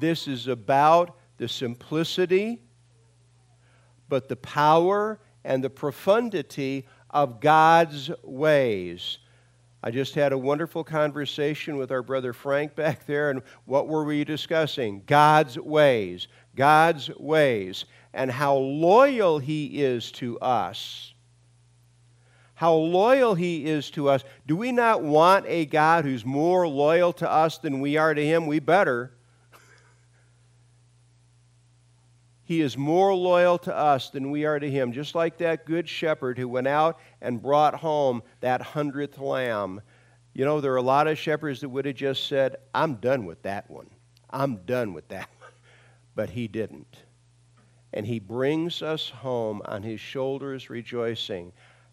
This is about the simplicity, but the power and the profundity of God's ways. I just had a wonderful conversation with our brother Frank back there, and what were we discussing? God's ways. God's ways. And how loyal He is to us. How loyal He is to us. Do we not want a God who's more loyal to us than we are to Him? We better. He is more loyal to us than we are to him, just like that good shepherd who went out and brought home that hundredth lamb. You know, there are a lot of shepherds that would have just said, I'm done with that one. I'm done with that one. But he didn't. And he brings us home on his shoulders rejoicing,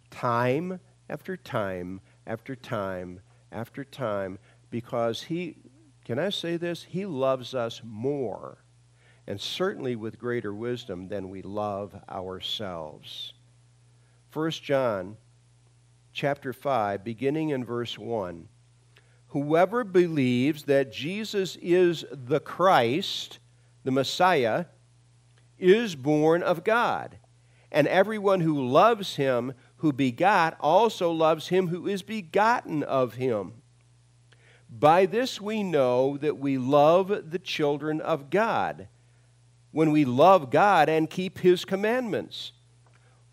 time after time after time after time, because he, can I say this? He loves us more and certainly with greater wisdom than we love ourselves. 1 John chapter 5 beginning in verse 1 Whoever believes that Jesus is the Christ, the Messiah, is born of God. And everyone who loves him who begot also loves him who is begotten of him. By this we know that we love the children of God when we love God and keep His commandments.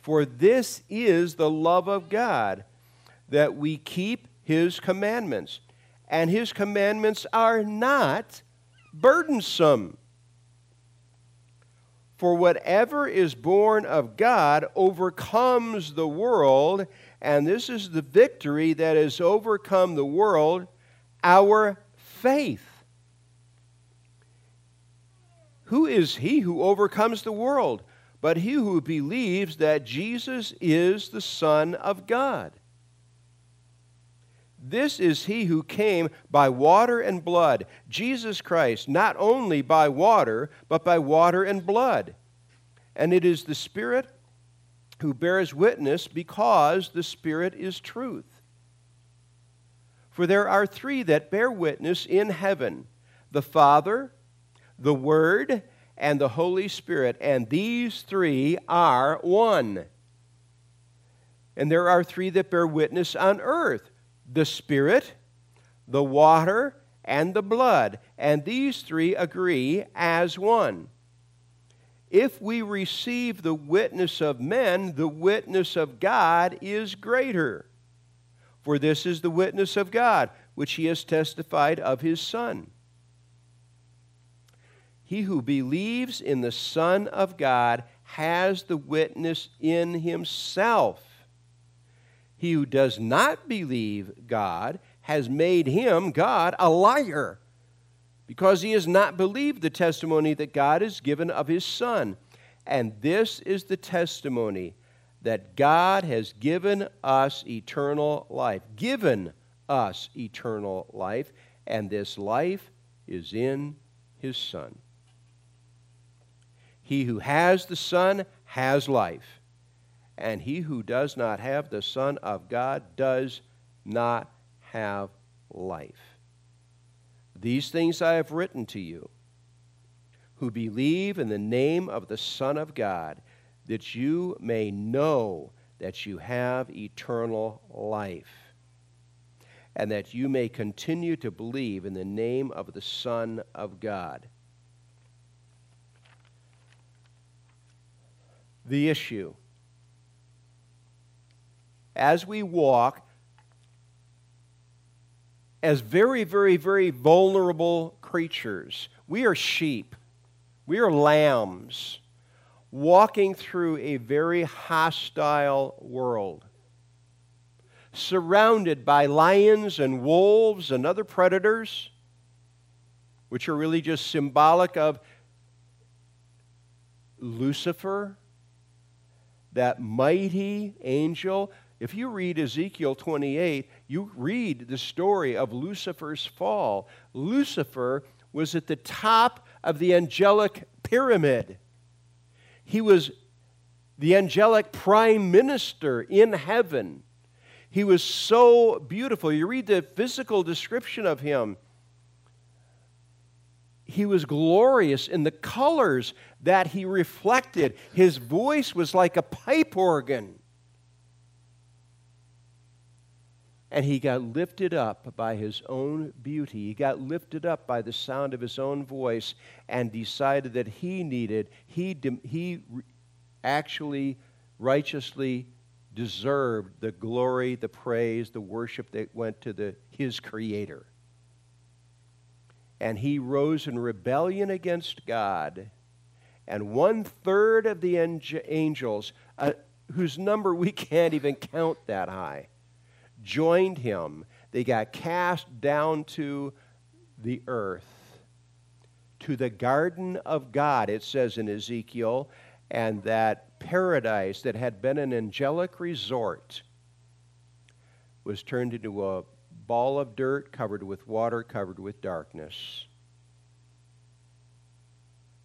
For this is the love of God, that we keep His commandments. And His commandments are not burdensome. For whatever is born of God overcomes the world, and this is the victory that has overcome the world, our faith. Who is he who overcomes the world? But he who believes that Jesus is the Son of God. This is he who came by water and blood, Jesus Christ, not only by water, but by water and blood. And it is the Spirit who bears witness because the Spirit is truth. For there are three that bear witness in heaven the Father, the Word, and the Holy Spirit, and these three are one. And there are three that bear witness on earth the Spirit, the water, and the blood, and these three agree as one. If we receive the witness of men, the witness of God is greater. For this is the witness of God, which he has testified of his Son. He who believes in the Son of God has the witness in himself. He who does not believe God has made him, God, a liar, because he has not believed the testimony that God has given of his Son. And this is the testimony that God has given us eternal life. Given us eternal life, and this life is in his Son. He who has the Son has life, and he who does not have the Son of God does not have life. These things I have written to you, who believe in the name of the Son of God, that you may know that you have eternal life, and that you may continue to believe in the name of the Son of God. The issue. As we walk as very, very, very vulnerable creatures, we are sheep, we are lambs walking through a very hostile world, surrounded by lions and wolves and other predators, which are really just symbolic of Lucifer that mighty angel. If you read Ezekiel 28, you read the story of Lucifer's fall. Lucifer was at the top of the angelic pyramid. He was the angelic prime minister in heaven. He was so beautiful. You read the physical description of him. He was glorious in the colors that he reflected. His voice was like a pipe organ. And he got lifted up by his own beauty. He got lifted up by the sound of his own voice and decided that he needed, he, he actually righteously deserved the glory, the praise, the worship that went to the, his creator and he rose in rebellion against God. And one third of the angels, uh, whose number we can't even count that high, joined him. They got cast down to the earth, to the garden of God, it says in Ezekiel, and that paradise that had been an angelic resort was turned into a ball of dirt covered with water, covered with darkness.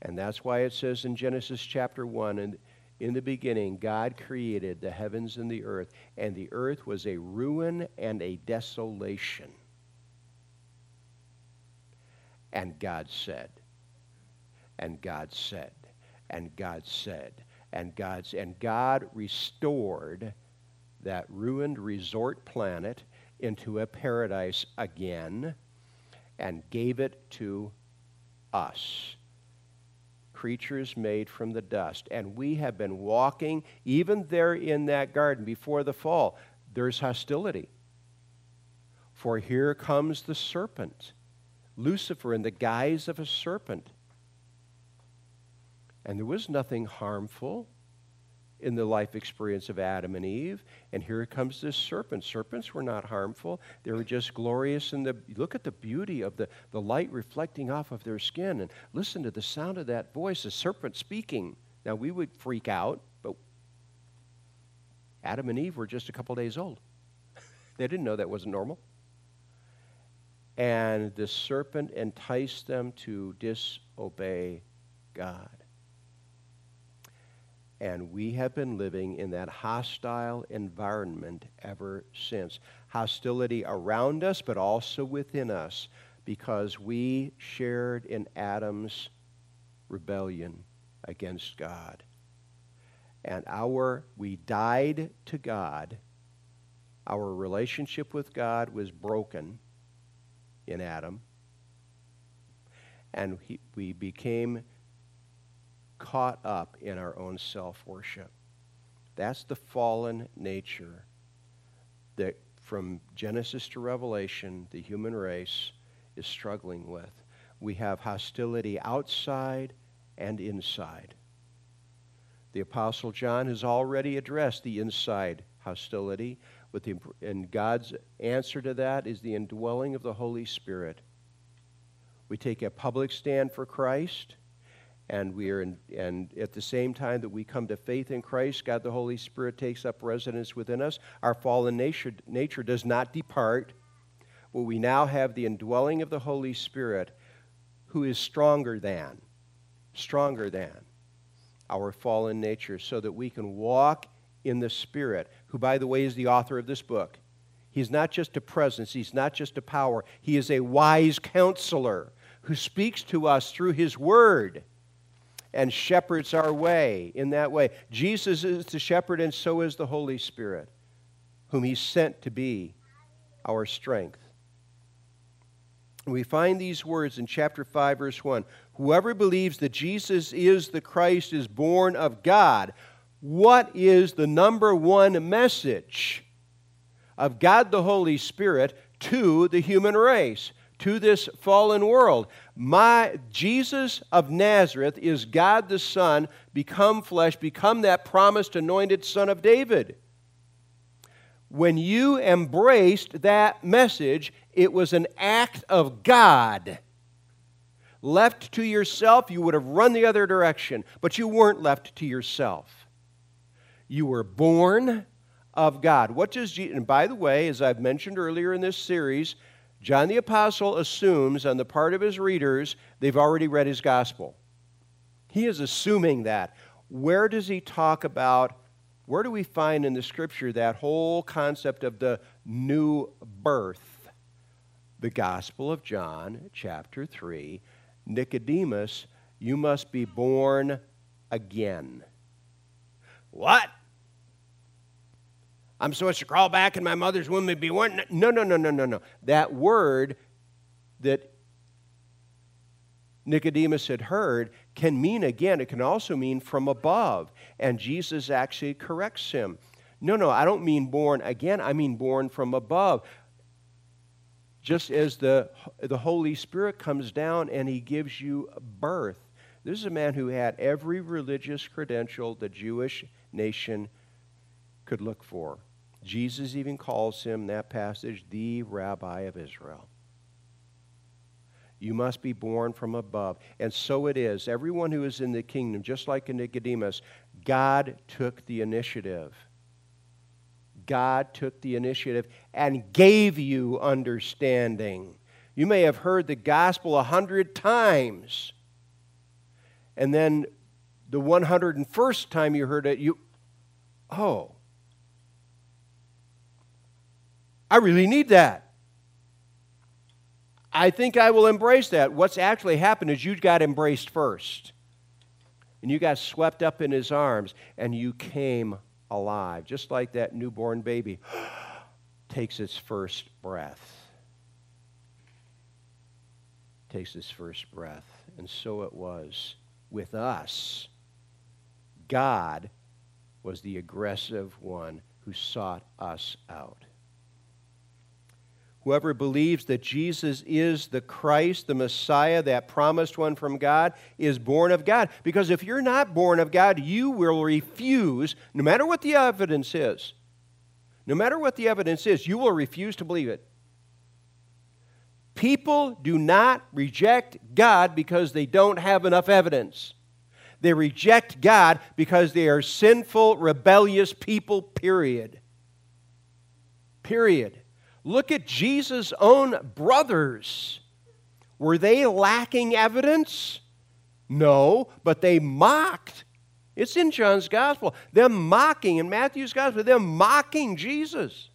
And that's why it says in Genesis chapter 1 and in the beginning, God created the heavens and the earth, and the earth was a ruin and a desolation. And God said, and God said, and God said, and God's and God restored that ruined resort planet into a paradise again and gave it to us creatures made from the dust. And we have been walking, even there in that garden before the fall, there's hostility. For here comes the serpent, Lucifer, in the guise of a serpent. And there was nothing harmful in the life experience of Adam and Eve. And here comes this serpent. Serpents were not harmful, they were just glorious the look at the beauty of the, the light reflecting off of their skin. And listen to the sound of that voice, the serpent speaking. Now we would freak out, but Adam and Eve were just a couple days old. they didn't know that wasn't normal. And the serpent enticed them to disobey God. And we have been living in that hostile environment ever since. Hostility around us, but also within us, because we shared in Adam's rebellion against God. And our, we died to God. Our relationship with God was broken in Adam. And he, we became caught up in our own self worship. That's the fallen nature that from Genesis to Revelation, the human race is struggling with. We have hostility outside and inside. The Apostle John has already addressed the inside hostility, with the, and God's answer to that is the indwelling of the Holy Spirit. We take a public stand for Christ and we are in, and at the same time that we come to faith in Christ, God the Holy Spirit takes up residence within us. Our fallen nature, nature does not depart, but we now have the indwelling of the Holy Spirit who is stronger than, stronger than our fallen nature, so that we can walk in the Spirit, who, by the way, is the author of this book. He's not just a presence, he's not just a power, he is a wise counselor who speaks to us through his word and shepherds our way in that way. Jesus is the shepherd, and so is the Holy Spirit, whom He sent to be our strength. We find these words in chapter 5, verse 1. Whoever believes that Jesus is the Christ is born of God. What is the number one message of God the Holy Spirit to the human race? to this fallen world. My Jesus of Nazareth is God the Son, become flesh, become that promised anointed son of David. When you embraced that message, it was an act of God. Left to yourself, you would have run the other direction, but you weren't left to yourself. You were born of God. What does Jesus, and by the way, as I've mentioned earlier in this series, John the Apostle assumes on the part of his readers they've already read his gospel. He is assuming that. Where does he talk about? Where do we find in the scripture that whole concept of the new birth? The Gospel of John, chapter 3. Nicodemus, you must be born again. What? I'm supposed to crawl back in my mother's womb and be born? No, no, no, no, no, no. That word that Nicodemus had heard can mean again, it can also mean from above. And Jesus actually corrects him. No, no, I don't mean born again, I mean born from above. Just as the, the Holy Spirit comes down and he gives you birth. This is a man who had every religious credential the Jewish nation could look for. Jesus even calls him, that passage, the rabbi of Israel. You must be born from above. And so it is. Everyone who is in the kingdom, just like in Nicodemus, God took the initiative. God took the initiative and gave you understanding. You may have heard the gospel a hundred times. And then the 101st time you heard it, you, oh, I really need that. I think I will embrace that. What's actually happened is you got embraced first. And you got swept up in his arms and you came alive, just like that newborn baby takes its first breath. Takes its first breath. And so it was with us. God was the aggressive one who sought us out. Whoever believes that Jesus is the Christ, the Messiah, that promised one from God, is born of God. Because if you're not born of God, you will refuse, no matter what the evidence is, no matter what the evidence is, you will refuse to believe it. People do not reject God because they don't have enough evidence. They reject God because they are sinful, rebellious people, period. Period. Look at Jesus' own brothers. Were they lacking evidence? No, but they mocked. It's in John's gospel. Them mocking, in Matthew's gospel, them mocking Jesus.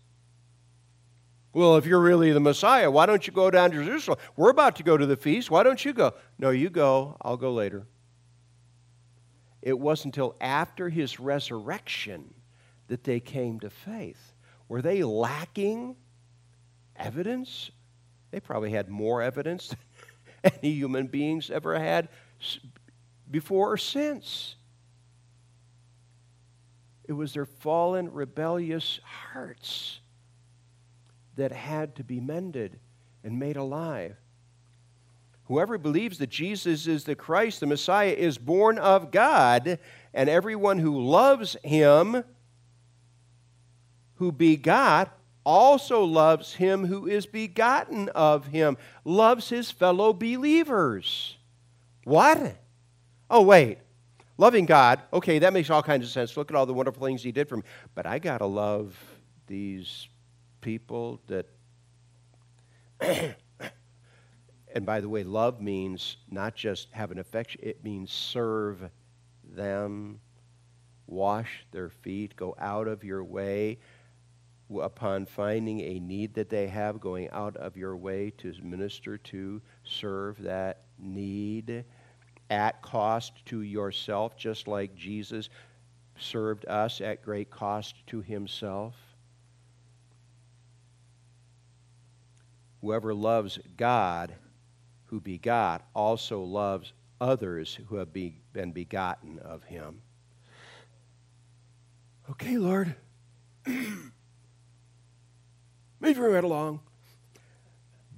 Well, if you're really the Messiah, why don't you go down to Jerusalem? We're about to go to the feast. Why don't you go? No, you go. I'll go later. It wasn't until after his resurrection that they came to faith. Were they lacking evidence. They probably had more evidence than any human beings ever had before or since. It was their fallen, rebellious hearts that had to be mended and made alive. Whoever believes that Jesus is the Christ, the Messiah, is born of God, and everyone who loves him, who begot, also loves him who is begotten of him, loves his fellow believers. What? Oh, wait. Loving God, okay, that makes all kinds of sense. Look at all the wonderful things he did for me. But I got to love these people that. and by the way, love means not just have an affection, it means serve them, wash their feet, go out of your way upon finding a need that they have, going out of your way to minister to, serve that need at cost to yourself, just like Jesus served us at great cost to himself. Whoever loves God, who begot, also loves others who have be, been begotten of him. Okay, Lord. Moving right along.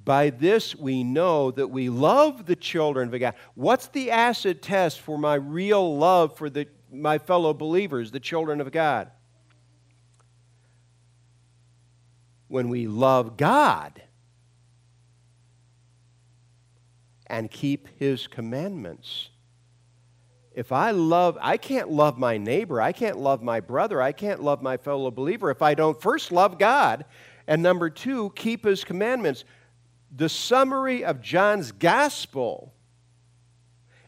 By this we know that we love the children of God. What's the acid test for my real love for the, my fellow believers, the children of God? When we love God and keep His commandments. If I love, I can't love my neighbor, I can't love my brother, I can't love my fellow believer if I don't first love God and number two, keep his commandments. The summary of John's gospel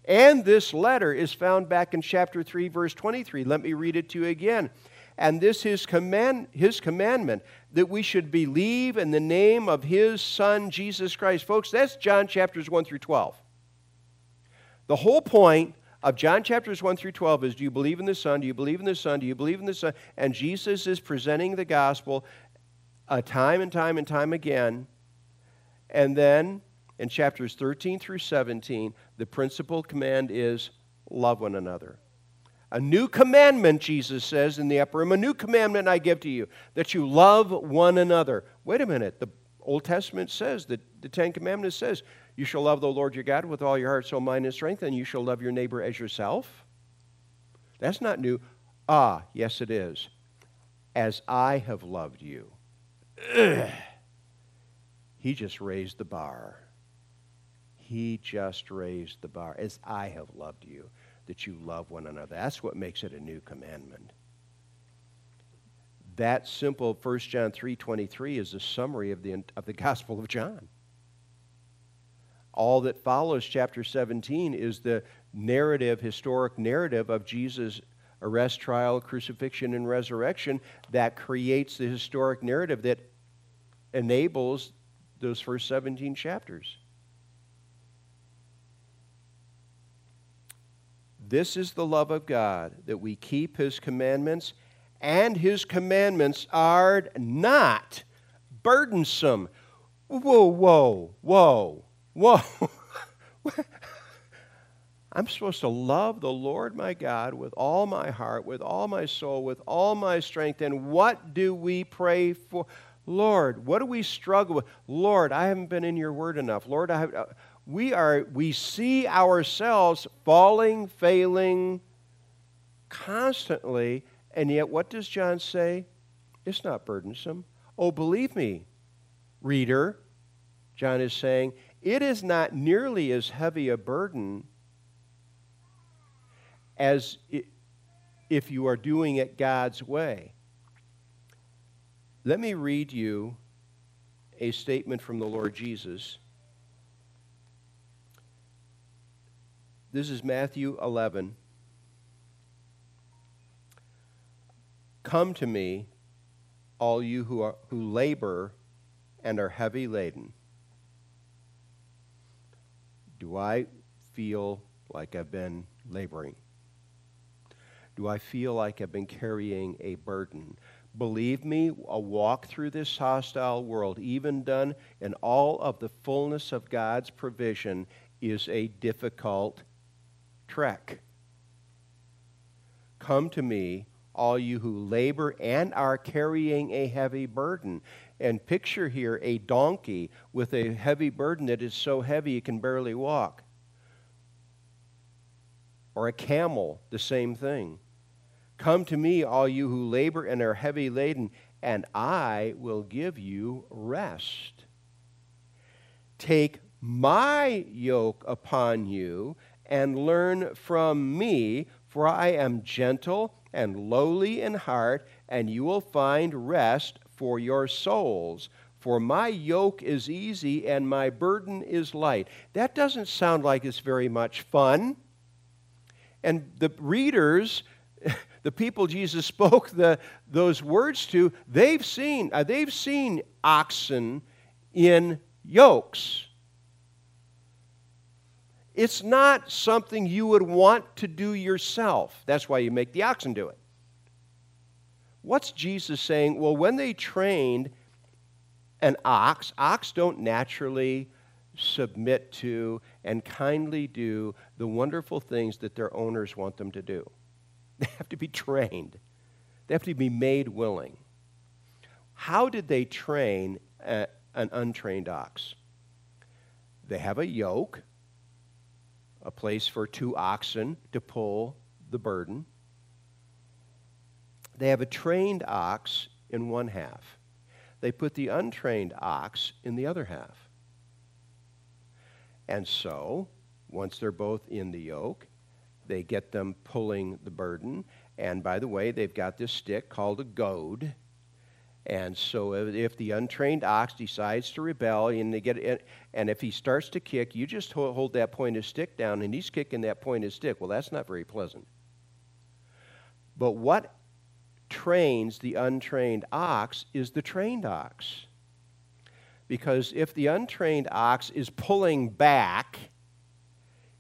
and this letter is found back in chapter 3, verse 23. Let me read it to you again. And this is command, his commandment that we should believe in the name of his Son, Jesus Christ. Folks, that's John chapters 1 through 12. The whole point of John chapters 1 through 12 is do you believe in the Son? Do you believe in the Son? Do you believe in the Son? And Jesus is presenting the gospel uh, time and time and time again. And then in chapters 13 through 17, the principal command is love one another. A new commandment, Jesus says in the upper room, a new commandment I give to you, that you love one another. Wait a minute. The Old Testament says that the Ten Commandments says, you shall love the Lord your God with all your heart, soul, mind, and strength, and you shall love your neighbor as yourself. That's not new. Ah, yes, it is. As I have loved you. Ugh. He just raised the bar. He just raised the bar. As I have loved you, that you love one another. That's what makes it a new commandment. That simple 1 John 3:23 is a summary of the, of the Gospel of John. All that follows chapter 17 is the narrative, historic narrative of Jesus' arrest, trial, crucifixion, and resurrection that creates the historic narrative that enables those first 17 chapters. This is the love of God, that we keep His commandments, and His commandments are not burdensome. Whoa, whoa, whoa, whoa. I'm supposed to love the Lord my God with all my heart, with all my soul, with all my strength. And what do we pray for? Lord, what do we struggle with? Lord, I haven't been in your word enough. Lord, I have, uh, we are we see ourselves falling, failing constantly, and yet what does John say? It's not burdensome. Oh, believe me, reader, John is saying, it is not nearly as heavy a burden as if you are doing it God's way. Let me read you a statement from the Lord Jesus. This is Matthew 11. Come to me, all you who, are, who labor and are heavy laden. Do I feel like I've been laboring? Do I feel like I've been carrying a burden? Believe me, a walk through this hostile world, even done in all of the fullness of God's provision, is a difficult trek. Come to me, all you who labor and are carrying a heavy burden. And picture here a donkey with a heavy burden that is so heavy it can barely walk. Or a camel, the same thing. Come to me, all you who labor and are heavy laden, and I will give you rest. Take my yoke upon you and learn from me, for I am gentle and lowly in heart, and you will find rest for your souls. For my yoke is easy and my burden is light. That doesn't sound like it's very much fun. And the readers, the people Jesus spoke the, those words to, they've seen, uh, they've seen oxen in yokes. It's not something you would want to do yourself. That's why you make the oxen do it. What's Jesus saying? Well, when they trained an ox, ox don't naturally submit to and kindly do the wonderful things that their owners want them to do. They have to be trained, they have to be made willing. How did they train a, an untrained ox? They have a yoke a place for two oxen to pull the burden. They have a trained ox in one half. They put the untrained ox in the other half. And so, once they're both in the yoke, they get them pulling the burden. And by the way, they've got this stick called a goad and so if the untrained ox decides to rebel and they get it, and if he starts to kick, you just hold that pointed stick down and he's kicking that pointed stick. Well, that's not very pleasant. But what trains the untrained ox is the trained ox. Because if the untrained ox is pulling back,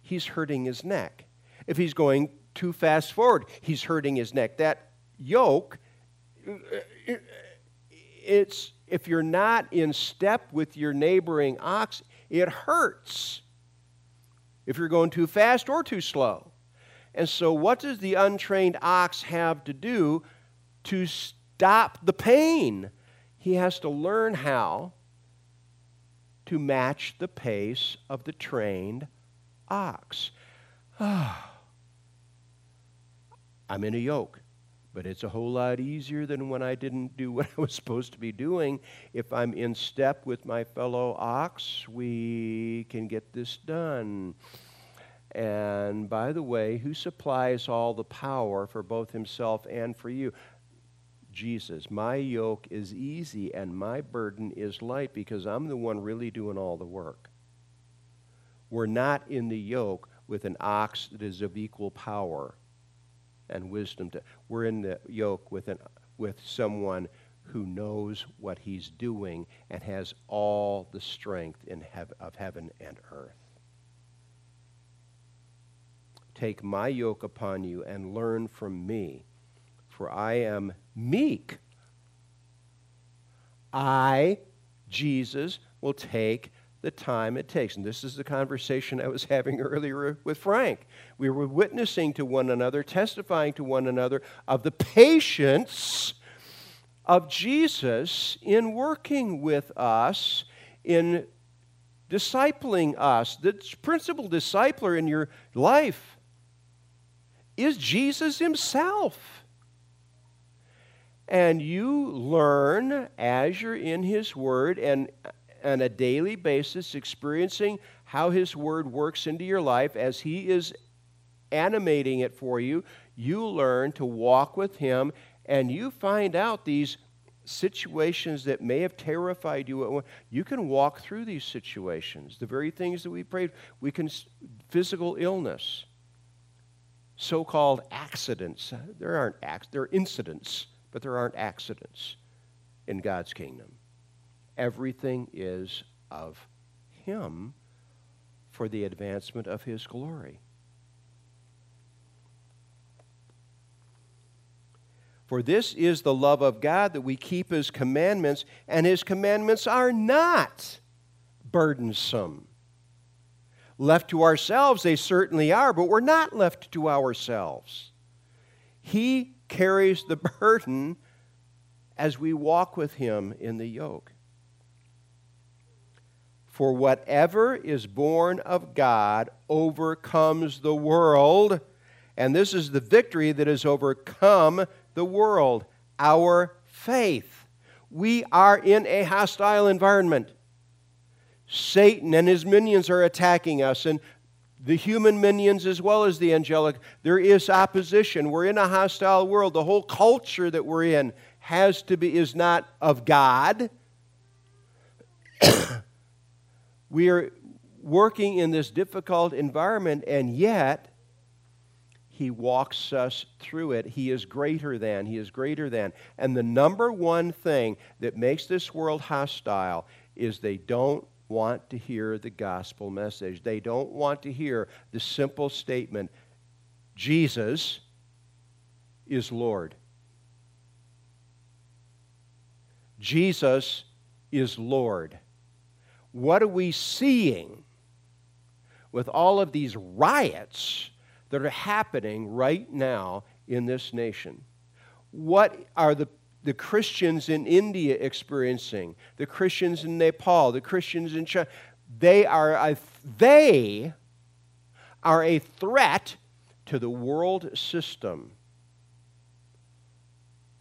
he's hurting his neck. If he's going too fast forward, he's hurting his neck. That yoke, it's if you're not in step with your neighboring ox, it hurts. If you're going too fast or too slow. And so, what does the untrained ox have to do to stop the pain? He has to learn how to match the pace of the trained ox. Ah. I'm in a yoke, but it's a whole lot easier than when I didn't do what I was supposed to be doing. If I'm in step with my fellow ox, we can get this done. And by the way, who supplies all the power for both himself and for you? Jesus. My yoke is easy and my burden is light because I'm the one really doing all the work. We're not in the yoke with an ox that is of equal power and wisdom. To, we're in the yoke with, an, with someone who knows what he's doing and has all the strength in hev- of heaven and earth. Take my yoke upon you and learn from me for I am meek. I, Jesus, will take the time it takes. And this is the conversation I was having earlier with Frank. We were witnessing to one another, testifying to one another of the patience of Jesus in working with us, in discipling us. The principal discipler in your life is Jesus himself. And you learn as you're in His Word and on a daily basis, experiencing how His Word works into your life as He is animating it for you. You learn to walk with Him and you find out these situations that may have terrified you. You can walk through these situations. The very things that we prayed, we can, physical illness, so called accidents. There aren't accidents, there are incidents but there aren't accidents in God's kingdom. Everything is of Him for the advancement of His glory. For this is the love of God that we keep His commandments, and His commandments are not burdensome. Left to ourselves, they certainly are, but we're not left to ourselves. He carries the burden as we walk with him in the yoke. For whatever is born of God overcomes the world, and this is the victory that has overcome the world our faith. We are in a hostile environment. Satan and his minions are attacking us, and the human minions as well as the angelic. There is opposition. We're in a hostile world. The whole culture that we're in has to be is not of God. we are working in this difficult environment and yet he walks us through it. He is greater than. He is greater than. And the number one thing that makes this world hostile is they don't want to hear the gospel message. They don't want to hear the simple statement Jesus is Lord. Jesus is Lord. What are we seeing with all of these riots that are happening right now in this nation? What are the the Christians in India experiencing, the Christians in Nepal, the Christians in China. They are a, they are a threat to the world system.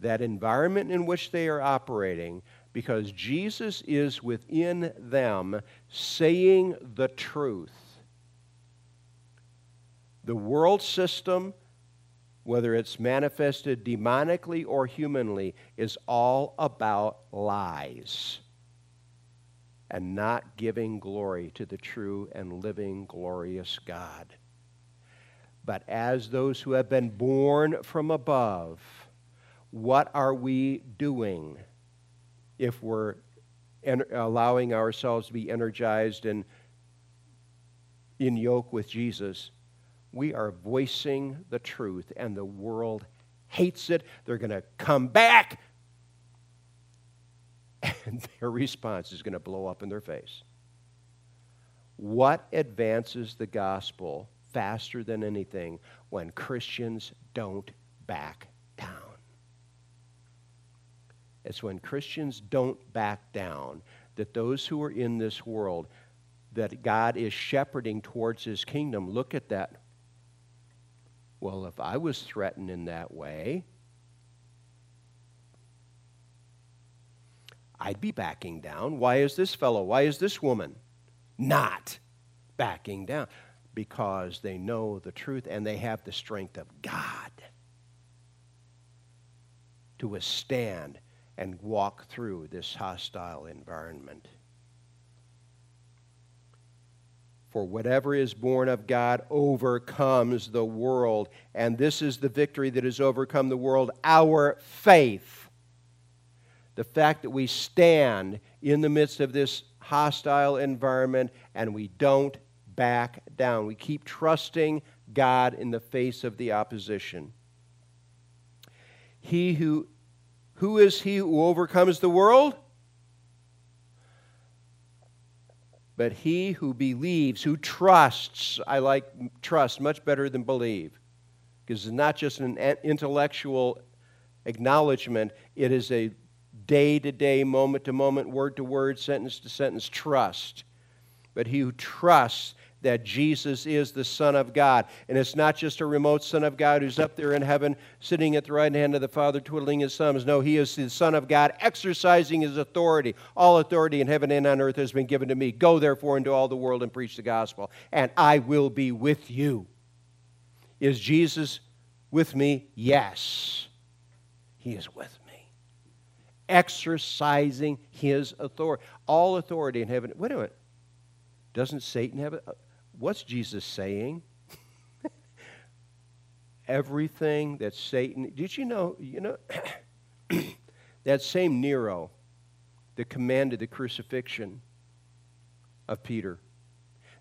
That environment in which they are operating, because Jesus is within them saying the truth. The world system, whether it's manifested demonically or humanly, is all about lies and not giving glory to the true and living, glorious God. But as those who have been born from above, what are we doing if we're allowing ourselves to be energized and in yoke with Jesus, we are voicing the truth, and the world hates it. They're going to come back, and their response is going to blow up in their face. What advances the gospel faster than anything when Christians don't back? It's when Christians don't back down that those who are in this world, that God is shepherding towards his kingdom, look at that. Well, if I was threatened in that way, I'd be backing down. Why is this fellow, why is this woman not backing down? Because they know the truth and they have the strength of God to withstand and walk through this hostile environment. For whatever is born of God overcomes the world. And this is the victory that has overcome the world our faith. The fact that we stand in the midst of this hostile environment and we don't back down. We keep trusting God in the face of the opposition. He who who is he who overcomes the world? But he who believes, who trusts. I like trust much better than believe, because it's not just an intellectual acknowledgement, it is a day to day, moment to moment, word to word, sentence to sentence trust. But he who trusts that Jesus is the Son of God. And it's not just a remote Son of God who's up there in heaven sitting at the right hand of the Father twiddling his thumbs. No, he is the Son of God exercising his authority. All authority in heaven and on earth has been given to me. Go therefore into all the world and preach the gospel, and I will be with you. Is Jesus with me? Yes, he is with me. Exercising his authority. All authority in heaven. Wait a minute. Doesn't Satan have? What's Jesus saying? Everything that Satan, did you know, you know, that same Nero that commanded the crucifixion of Peter,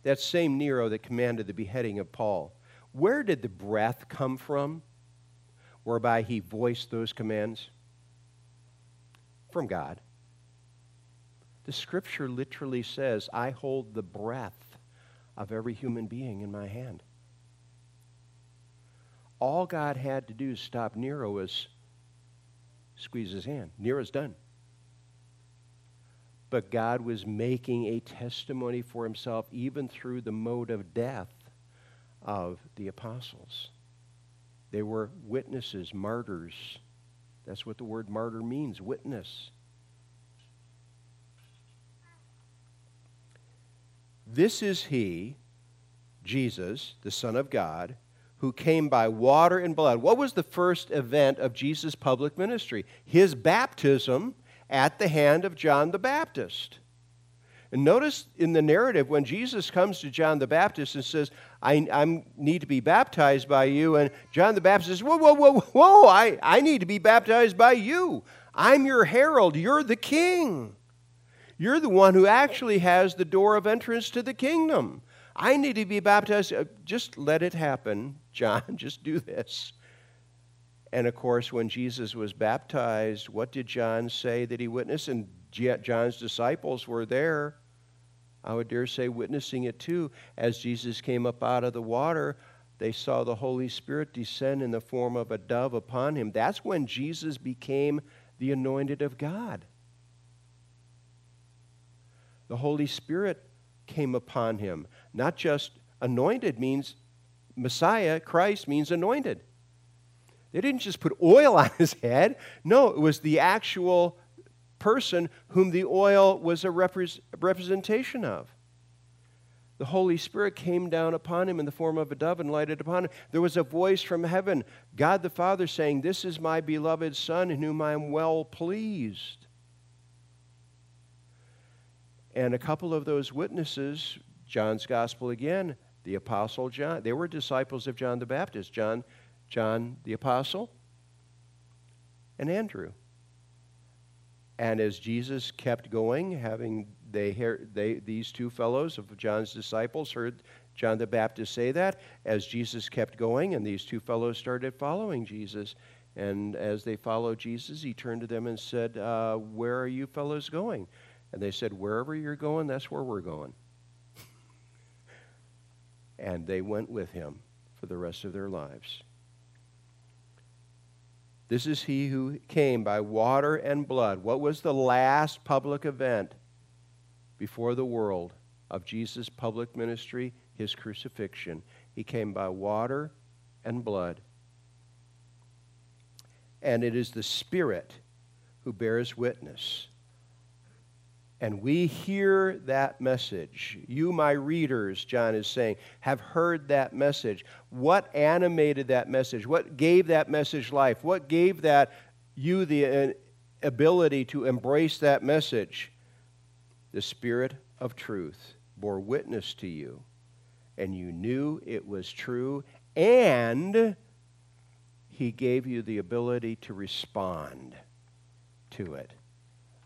that same Nero that commanded the beheading of Paul, where did the breath come from whereby he voiced those commands? From God. The scripture literally says, I hold the breath of every human being in my hand. All God had to do to stop Nero was squeeze his hand. Nero's done. But God was making a testimony for himself even through the mode of death of the apostles. They were witnesses, martyrs. That's what the word martyr means witness. This is he, Jesus, the Son of God, who came by water and blood. What was the first event of Jesus' public ministry? His baptism at the hand of John the Baptist. And notice in the narrative when Jesus comes to John the Baptist and says, I, I need to be baptized by you, and John the Baptist says, Whoa, whoa, whoa, whoa, I, I need to be baptized by you. I'm your herald, you're the king. You're the one who actually has the door of entrance to the kingdom. I need to be baptized. Uh, just let it happen, John. Just do this. And of course, when Jesus was baptized, what did John say that he witnessed? And John's disciples were there. I would dare say, witnessing it too. As Jesus came up out of the water, they saw the Holy Spirit descend in the form of a dove upon him. That's when Jesus became the anointed of God the Holy Spirit came upon him. Not just anointed means Messiah, Christ means anointed. They didn't just put oil on his head. No, it was the actual person whom the oil was a representation of. The Holy Spirit came down upon him in the form of a dove and lighted upon him. There was a voice from heaven, God the Father saying, This is my beloved Son in whom I am well pleased. And a couple of those witnesses, John's gospel again, the apostle John, they were disciples of John the Baptist, John, John the apostle, and Andrew. And as Jesus kept going, having they, they these two fellows of John's disciples heard John the Baptist say that as Jesus kept going and these two fellows started following Jesus. And as they followed Jesus, he turned to them and said, uh, Where are you fellows going? And they said, Wherever you're going, that's where we're going. and they went with him for the rest of their lives. This is he who came by water and blood. What was the last public event before the world of Jesus' public ministry? his crucifixion. He came by water and blood. And it is the Spirit who bears witness. And we hear that message. You, my readers, John is saying, have heard that message. What animated that message? What gave that message life? What gave that you the uh, ability to embrace that message? The Spirit of truth bore witness to you and you knew it was true, and He gave you the ability to respond to it.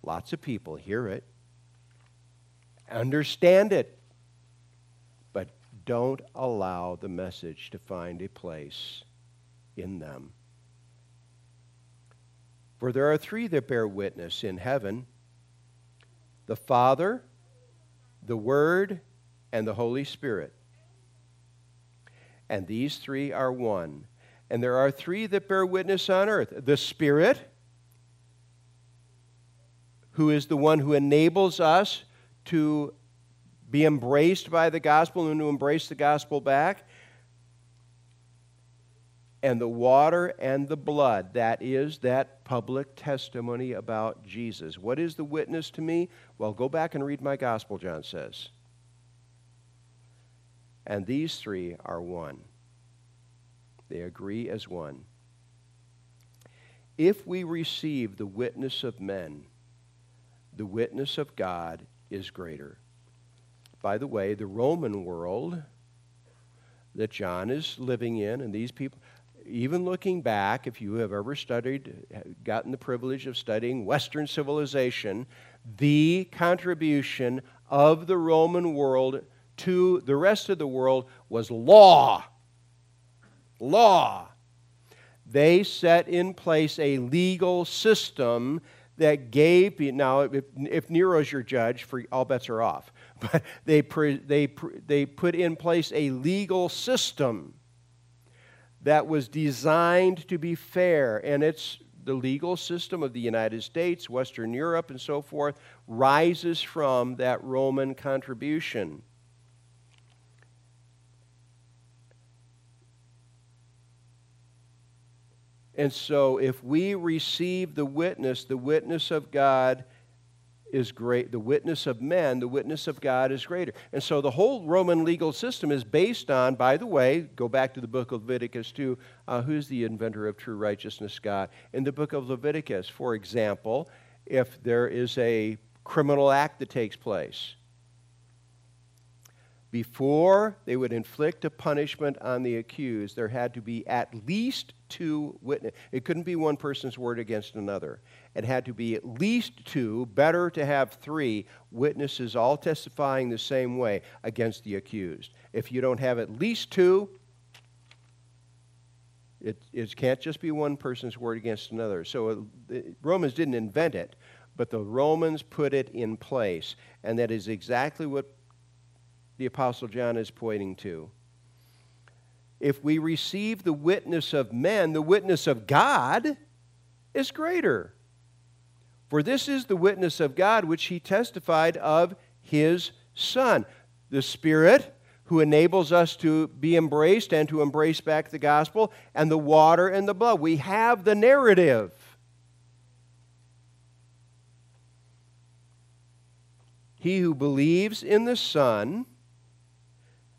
Lots of people hear it, understand it, but don't allow the message to find a place in them. For there are three that bear witness in heaven the Father, the Word, and the Holy Spirit and these three are one. And there are three that bear witness on earth the Spirit, who is the one who enables us to be embraced by the gospel and to embrace the gospel back. And the water and the blood, that is that public testimony about Jesus. What is the witness to me? Well, go back and read my gospel, John says. And these three are one. They agree as one. If we receive the witness of men, the witness of God is greater. By the way, the Roman world that John is living in, and these people, even looking back, if you have ever studied, gotten the privilege of studying Western civilization, the contribution of the Roman world to the rest of the world was law. Law. They set in place a legal system that gave now if, if Nero's your judge, for all bets are off. But they they they put in place a legal system that was designed to be fair, and it's the legal system of the United States, Western Europe, and so forth rises from that Roman contribution. And so, if we receive the witness, the witness of God is great. The witness of men, the witness of God is greater. And so, the whole Roman legal system is based on, by the way, go back to the book of Leviticus too. Uh, who's the inventor of true righteousness? God. In the book of Leviticus, for example, if there is a criminal act that takes place, before they would inflict a punishment on the accused, there had to be at least two witnesses. It couldn't be one person's word against another. It had to be at least two, better to have three witnesses all testifying the same way against the accused. If you don't have at least two, it, it can't just be one person's word against another. So uh, Romans didn't invent it, but the Romans put it in place. And that is exactly what the Apostle John is pointing to. If we receive the witness of men, the witness of God is greater. For this is the witness of God which he testified of his Son. The Spirit who enables us to be embraced and to embrace back the gospel, and the water and the blood. We have the narrative. He who believes in the Son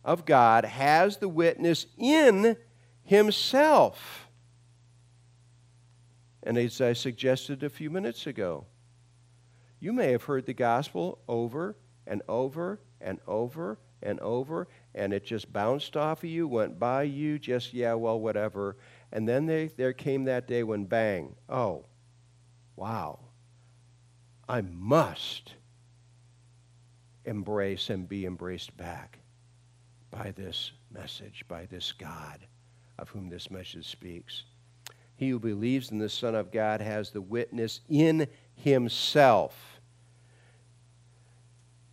of God has the witness in himself. And as I suggested a few minutes ago, you may have heard the gospel over and over and over and over, and it just bounced off of you, went by you, just, yeah, well, whatever. And then they, there came that day when, bang, oh, wow, I must embrace and be embraced back by this message, by this God of whom this message speaks. He who believes in the Son of God has the witness in himself.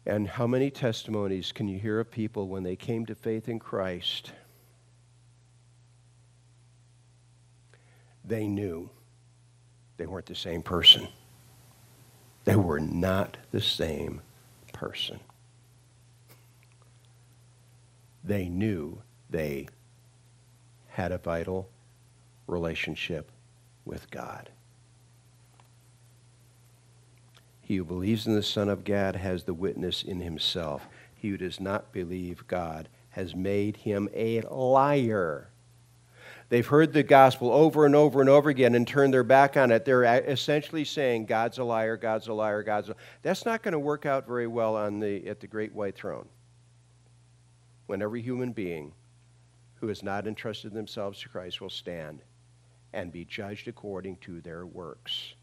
And how many testimonies can you hear of people when they came to faith in Christ? They knew they weren't the same person. They were not the same person. They knew they had a vital relationship with God. He who believes in the Son of God has the witness in himself. He who does not believe God has made him a liar. They've heard the gospel over and over and over again and turned their back on it. They're essentially saying, God's a liar, God's a liar, God's a liar. That's not going to work out very well on the, at the great white throne. When every human being who has not entrusted themselves to Christ will stand and be judged according to their works.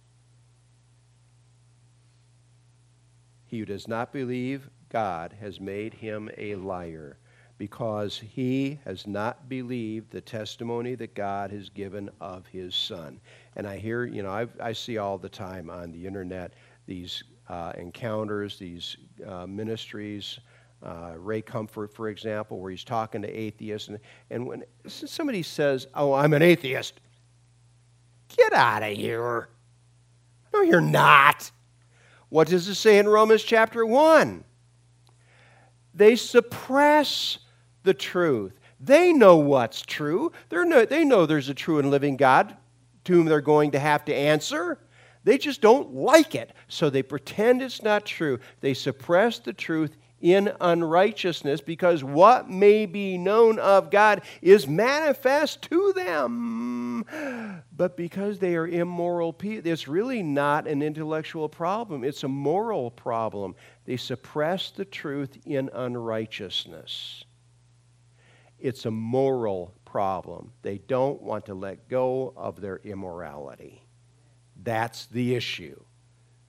He who does not believe God has made him a liar because he has not believed the testimony that God has given of his Son. And I hear, you know, I've, i see all the time on the internet these uh, encounters, these uh, ministries uh, Ray Comfort, for example, where he's talking to atheists. And, and when somebody says, Oh, I'm an atheist, get out of here. No, you're not. What does it say in Romans chapter 1? They suppress the truth. They know what's true. No, they know there's a true and living God to whom they're going to have to answer. They just don't like it. So they pretend it's not true. They suppress the truth in unrighteousness because what may be known of God is manifest to them. But because they are immoral people, it's really not an intellectual problem, it's a moral problem. They suppress the truth in unrighteousness. It's a moral problem. They don't want to let go of their immorality. That's the issue,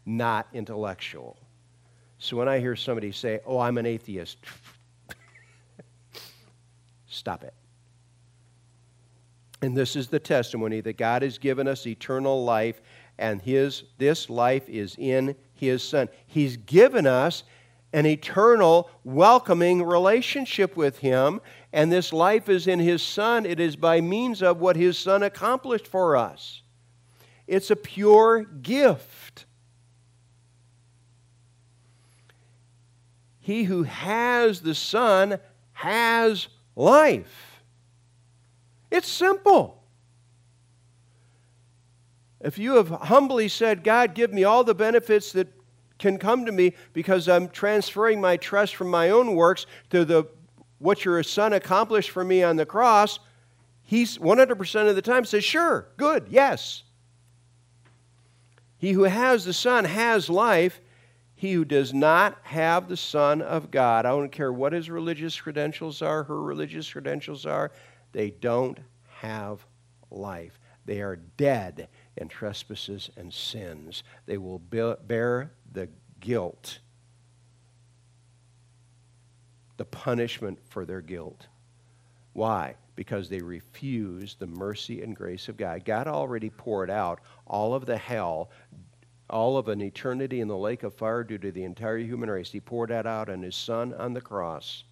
not intellectual. So when I hear somebody say, Oh, I'm an atheist, stop it. And this is the testimony that God has given us eternal life, and his, this life is in His Son. He's given us an eternal, welcoming relationship with Him, and this life is in His Son. It is by means of what His Son accomplished for us. It's a pure gift. He who has the Son has life. It's simple. If you have humbly said, God, give me all the benefits that can come to me because I'm transferring my trust from my own works to the what your son accomplished for me on the cross, he's 100% of the time says, Sure, good, yes. He who has the Son has life, he who does not have the Son of God, I don't care what his religious credentials are, her religious credentials are, they don't have life. They are dead in trespasses and sins. They will bear the guilt, the punishment for their guilt. Why? Because they refuse the mercy and grace of God. God already poured out all of the hell all of an eternity in the lake of fire due to the entire human race. He poured that out on his son on the cross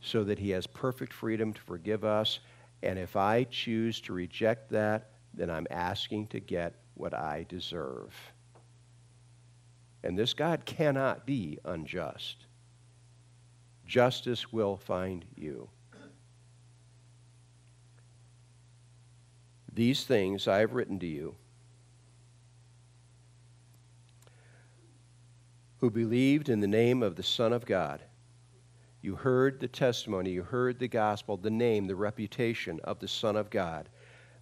so that he has perfect freedom to forgive us. And if I choose to reject that, then I'm asking to get what I deserve. And this God cannot be unjust. Justice will find you. These things I have written to you who believed in the name of the Son of God. You heard the testimony, you heard the gospel, the name, the reputation of the Son of God,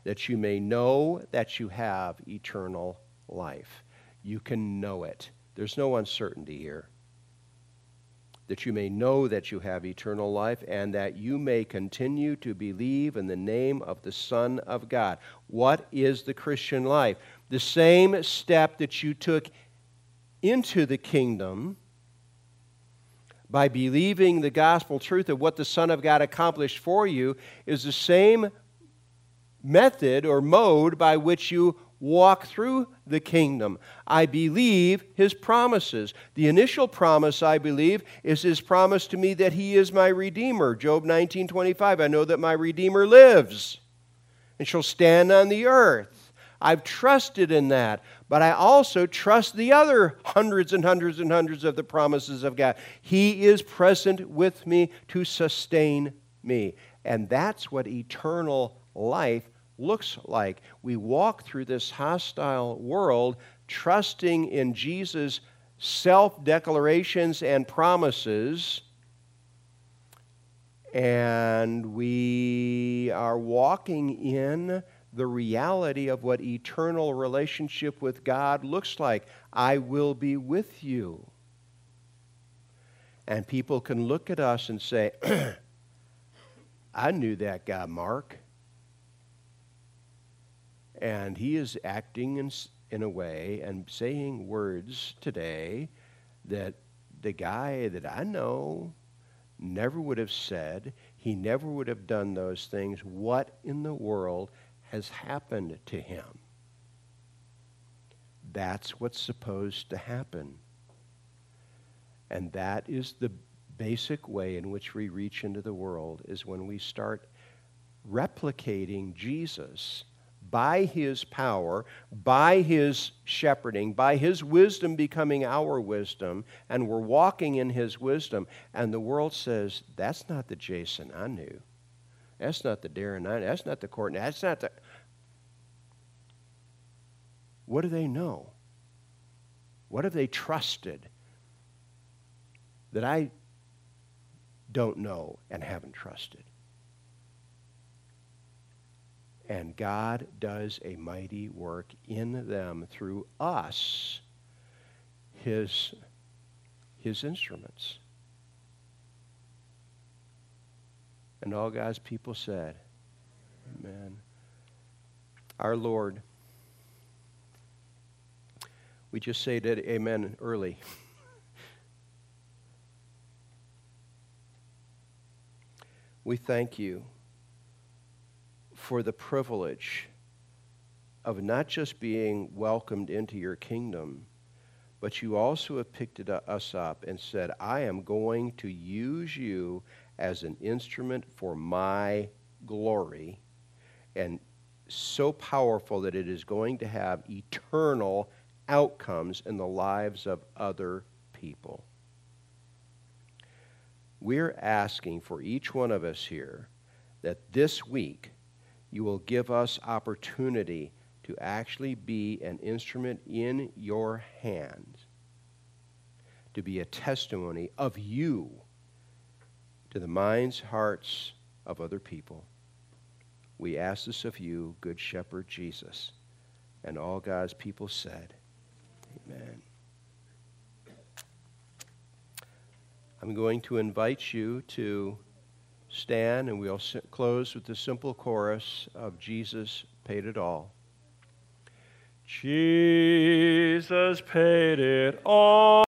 that you may know that you have eternal life. You can know it. There's no uncertainty here that you may know that you have eternal life, and that you may continue to believe in the name of the Son of God. What is the Christian life? The same step that you took into the kingdom by believing the gospel truth of what the Son of God accomplished for you is the same method or mode by which you walk through the kingdom. I believe his promises. The initial promise, I believe, is his promise to me that he is my redeemer. Job 19:25. I know that my redeemer lives and shall stand on the earth. I've trusted in that, but I also trust the other hundreds and hundreds and hundreds of the promises of God. He is present with me to sustain me. And that's what eternal life looks like. We walk through this hostile world trusting in Jesus' self declarations and promises. And we are walking in the reality of what eternal relationship with God looks like. I will be with you. And people can look at us and say, I knew that guy, Mark. And he is acting in, in a way and saying words today that the guy that I know never would have said. He never would have done those things. What in the world has happened to him? That's what's supposed to happen. And that is the basic way in which we reach into the world is when we start replicating Jesus by his power, by his shepherding, by his wisdom becoming our wisdom, and we're walking in his wisdom. And the world says, that's not the Jason I knew. That's not the Darren I knew. That's not the Courtney. That's not the. What do they know? What have they trusted that I don't know and haven't trusted? And God does a mighty work in them through us, his, his instruments. And all God's people said, Amen. Our Lord, we just say that amen early. we thank you for the privilege of not just being welcomed into your kingdom, but you also have picked us up and said, I am going to use you as an instrument for my glory, and so powerful that it is going to have eternal outcomes in the lives of other people. We're asking for each one of us here that this week you will give us opportunity to actually be an instrument in your hand, to be a testimony of you to the minds, hearts of other people. We ask this of you, Good Shepherd Jesus. And all God's people said, Amen. I'm going to invite you to stand and we'll close with the simple chorus of Jesus paid it all. Jesus paid it all.